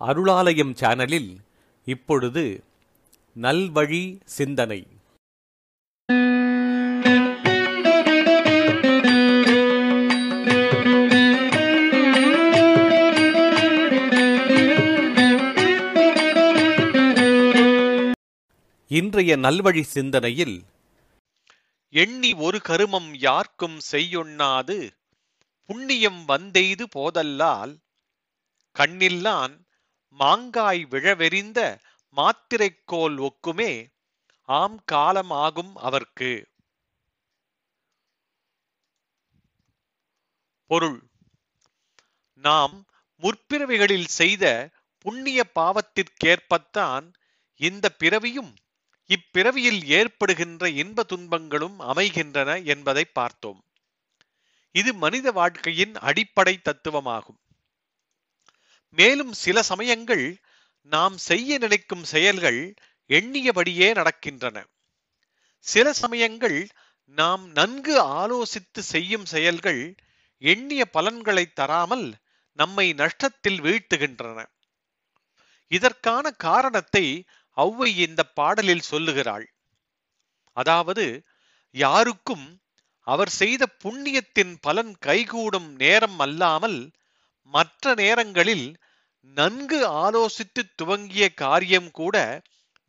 அருளாலயம் சேனலில் இப்பொழுது நல்வழி சிந்தனை. இன்றைய நல்வழி சிந்தனையில் எண்ணி ஒரு கருமம் யார்க்கும் செய்யொண்ணாது புண்ணியம் வந்தெய்து போதல்லால் கண்ணில்லான் மாங்காய் விழவெறிந்த மாத்திரைக்கோல் ஒக்குமே ஆம் காலமாகும் அவர்க்கு. பொருள். நாம் முற்பிறவிகளில் செய்த புண்ணிய பாவத்திற்கேற்பத்தான் இந்த பிறவியும் இப்பிறவியில் ஏற்படுகின்ற இன்ப துன்பங்களும் அமைகின்றன என்பதை பார்த்தோம். இது மனித வாழ்க்கையின் அடிப்படை தத்துவமாகும். மேலும் சில சமயங்கள் நாம் செய்ய நினைக்கும் செயல்கள் எண்ணியபடியே நடக்கின்றன. சில சமயங்கள் நாம் நன்கு ஆலோசித்து செய்யும் செயல்கள் எண்ணிய பலன்களை தராமல் நம்மை நஷ்டத்தில் வீழ்த்துகின்றன. இதற்கான காரணத்தை ஔவை இந்த பாடலில் சொல்லுகிறாள். அதாவது யாருக்கும் அவர் செய்த புண்ணியத்தின் பலன் கைகூடும் நேரம் அல்லாமல் மற்ற நேரங்களில் நன்கு ஆலோசித்து துவங்கிய காரியம் கூட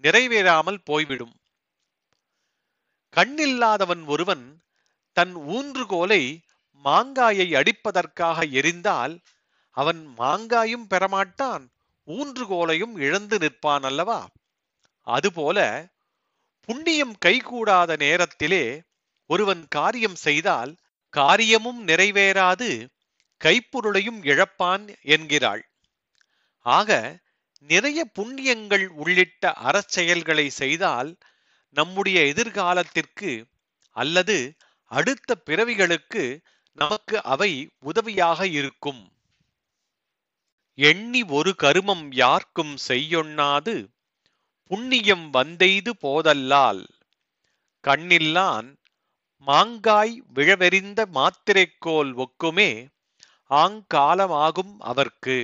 நிறைவேறாமல் போய்விடும். கண்ணில்லாதவன் ஒருவன் தன் ஊன்றுகோலை மாங்காயை அடிப்பதற்காக எரிந்தால் அவன் மாங்காயும் பெறமாட்டான் ஊன்றுகோலையும் இழந்து நிற்பான் அல்லவா அதுபோல புண்ணியம் கைகூடாத நேரத்திலே ஒருவன் காரியம் செய்தால் காரியமும் நிறைவேறாது கைப்பொருளையும் இழப்பான் என்கிறாள். ஆக நிறைய புண்ணியங்கள் உள்ளிட்ட அறச்செயல்களை செய்தால் நம்முடைய எதிர்காலத்திற்கு அல்லது அடுத்த பிறவிகளுக்கு நமக்கு அவை உதவியாக இருக்கும். எண்ணி ஒரு கருமம் யார்க்கும் செய்யொண்ணாது புண்ணியம் வந்தெய்து போதல்லால். கண்ணில்லான் மாங்காய் விழவெறிந்த மாத்திரைக்கோல் ஒக்குமே ஆங்காலமாகும் அவர்க்கு.